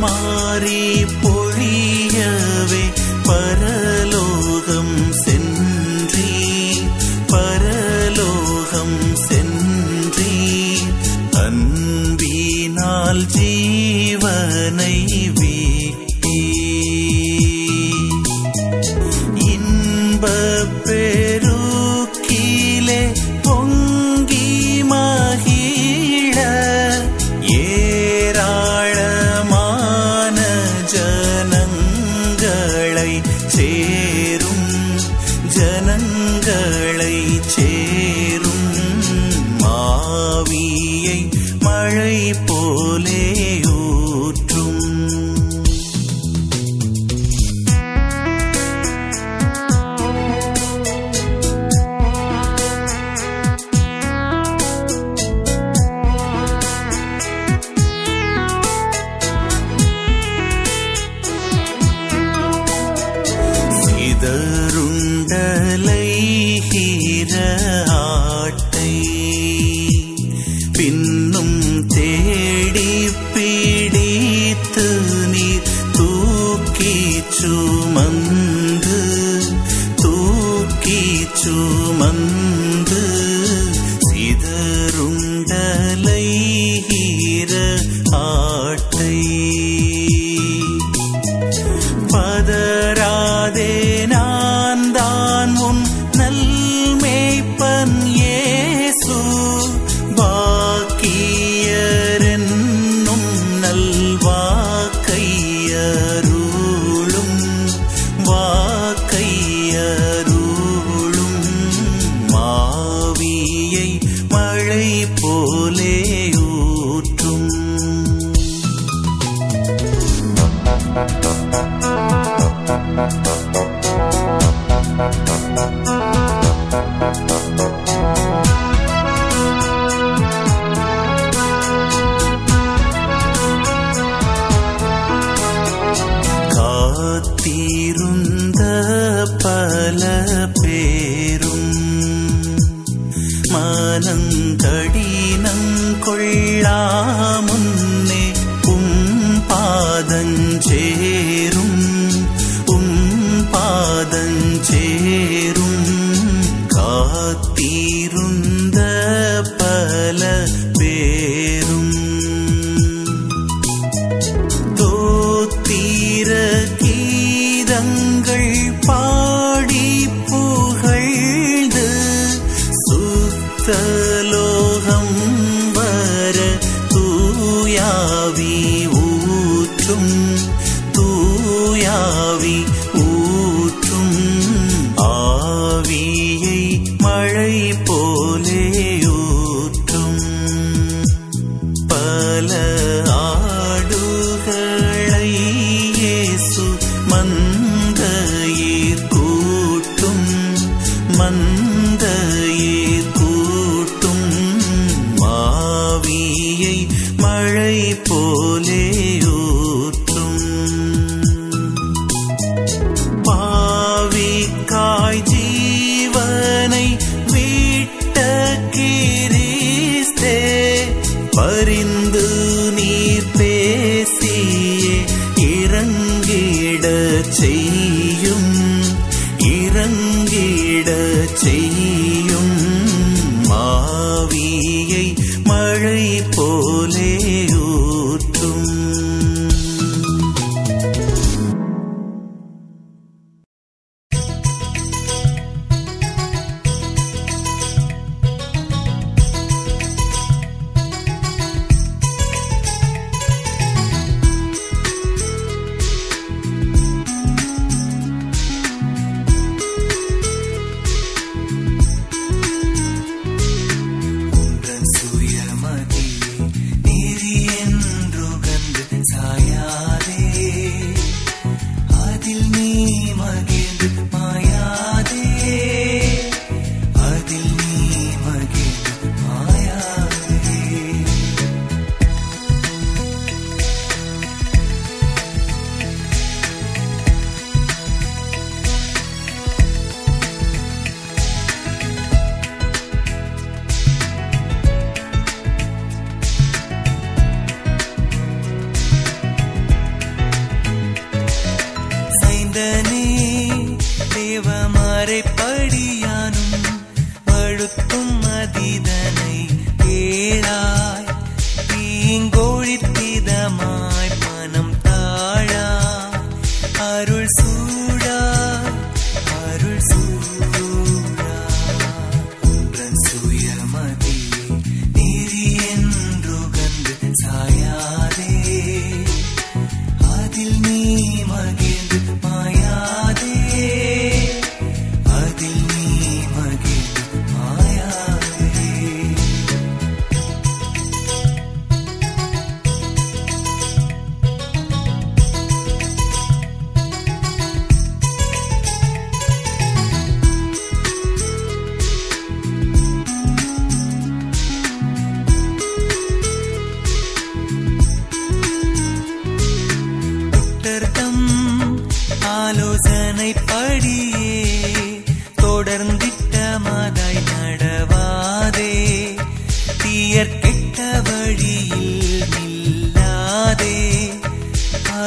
my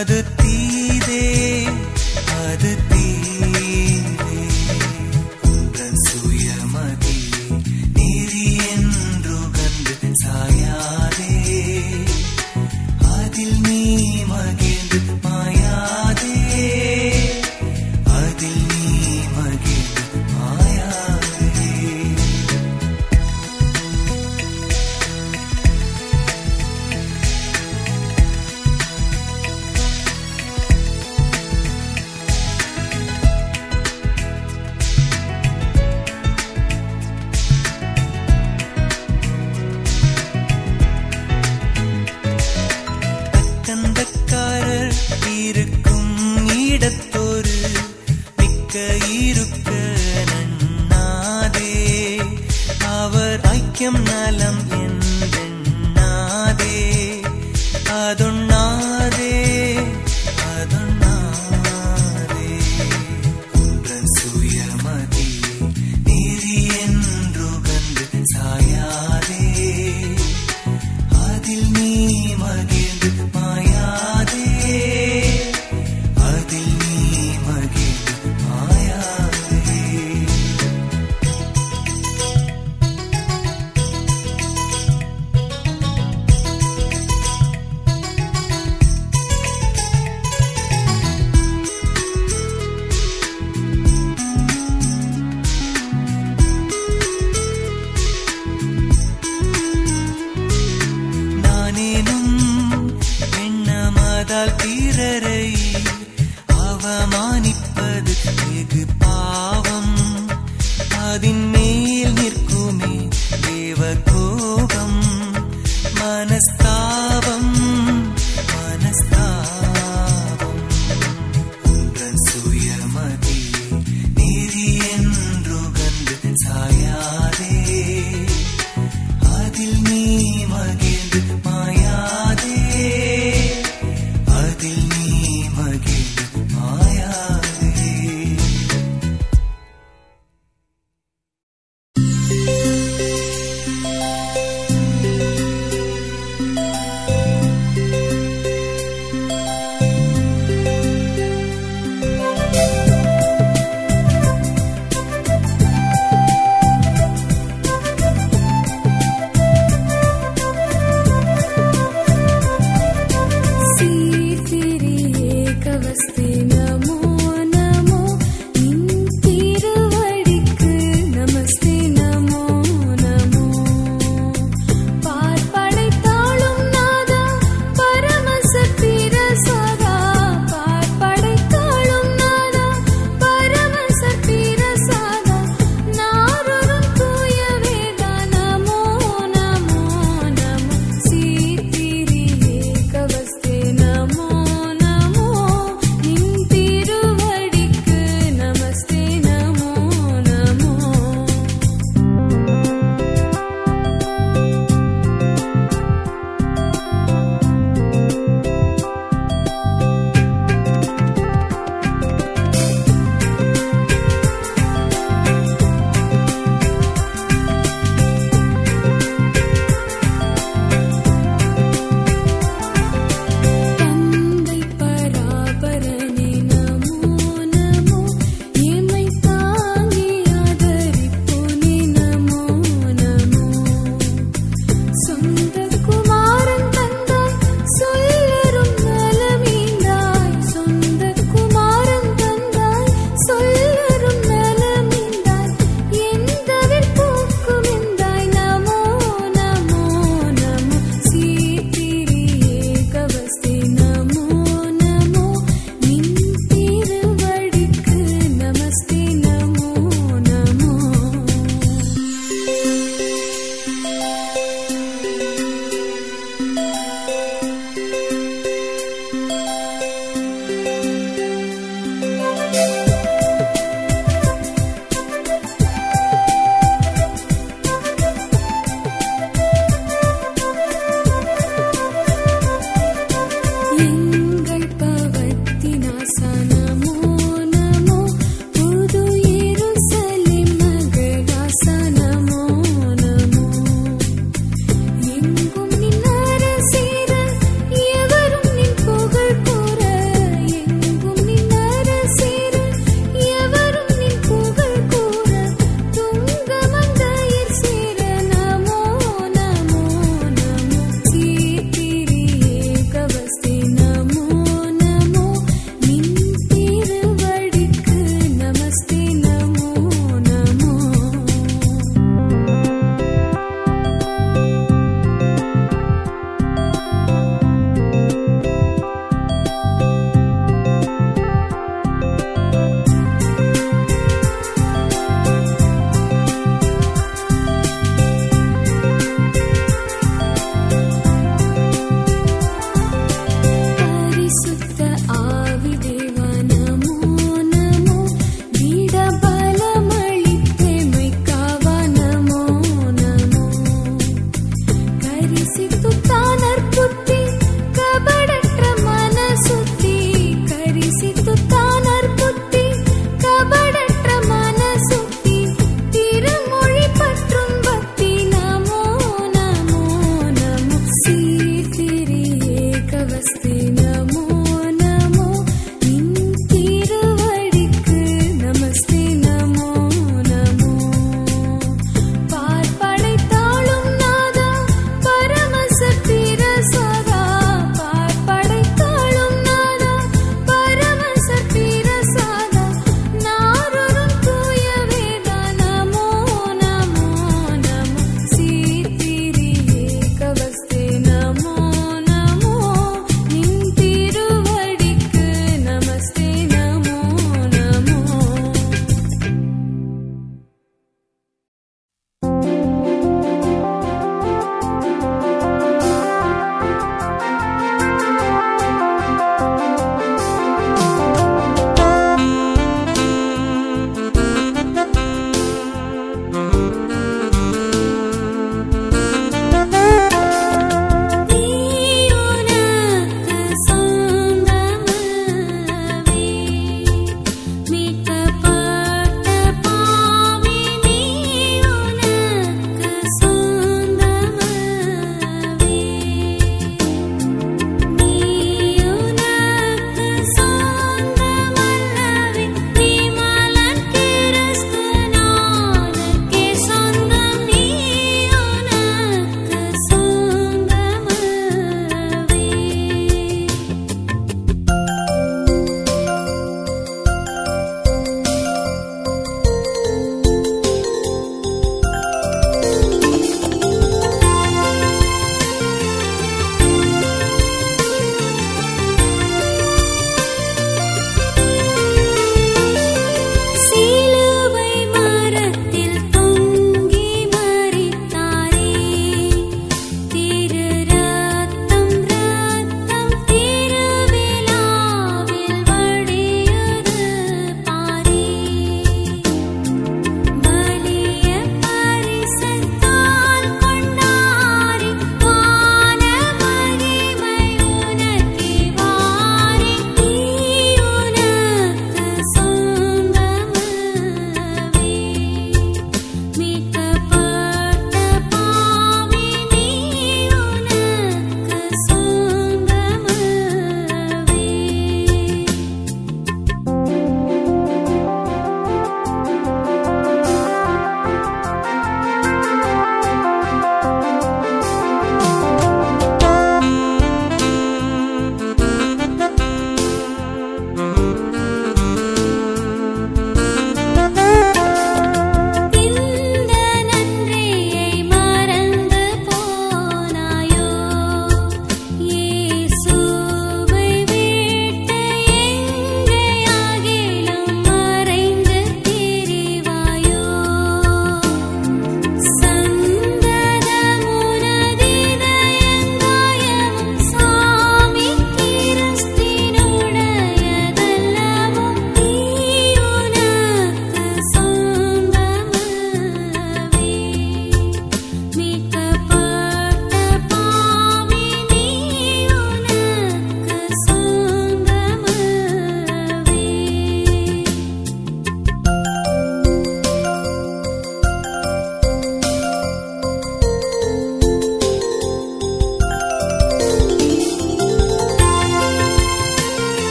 adet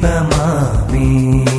Baby, mami.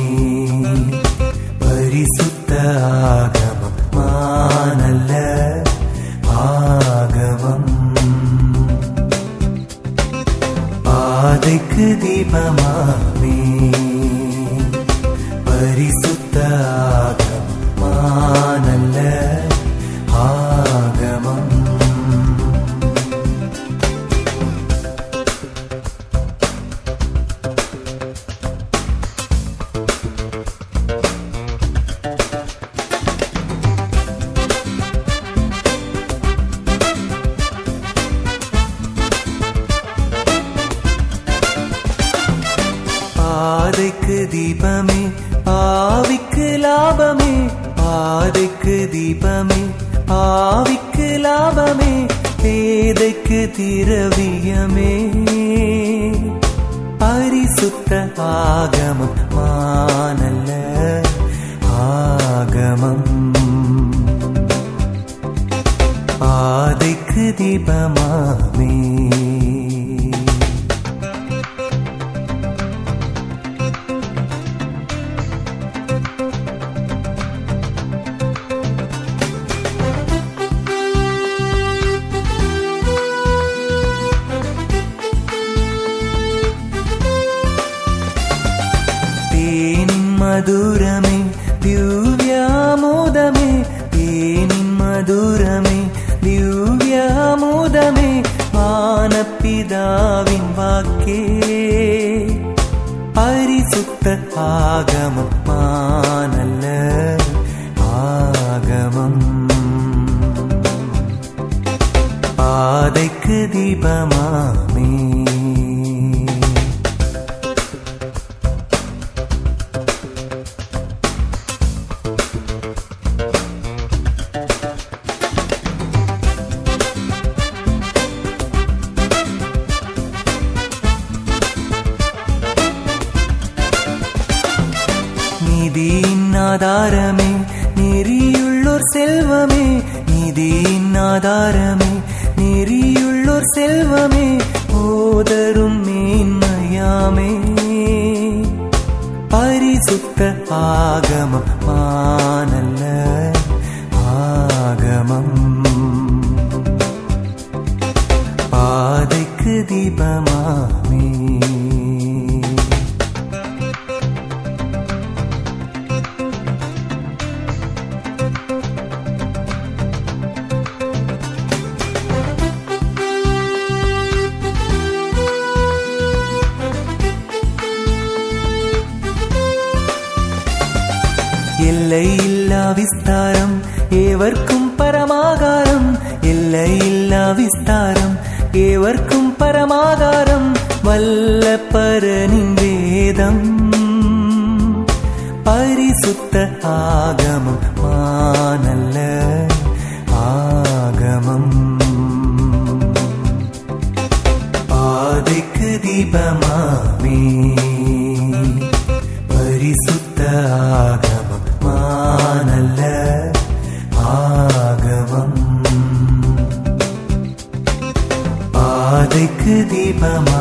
மதுரமே திவ்யாமோதமே தேனின் மதுரமே திவ்யாமோதமே மானப்பிதாவின் வாக்கே. பரிசுத்த ஆகமம் மானல்ல ஆகமம். பாதைக்கு தீபமாமே. നിലയില്ല വിസ്താരം ഏവർക്കും പരമാകാരം വല്ലപ്പരനിൻ വേദം. പരിശുദ്ധ ആഗമം മാനല്ല ആഗമം. ആദിക്ക് ദീപമാ Mom.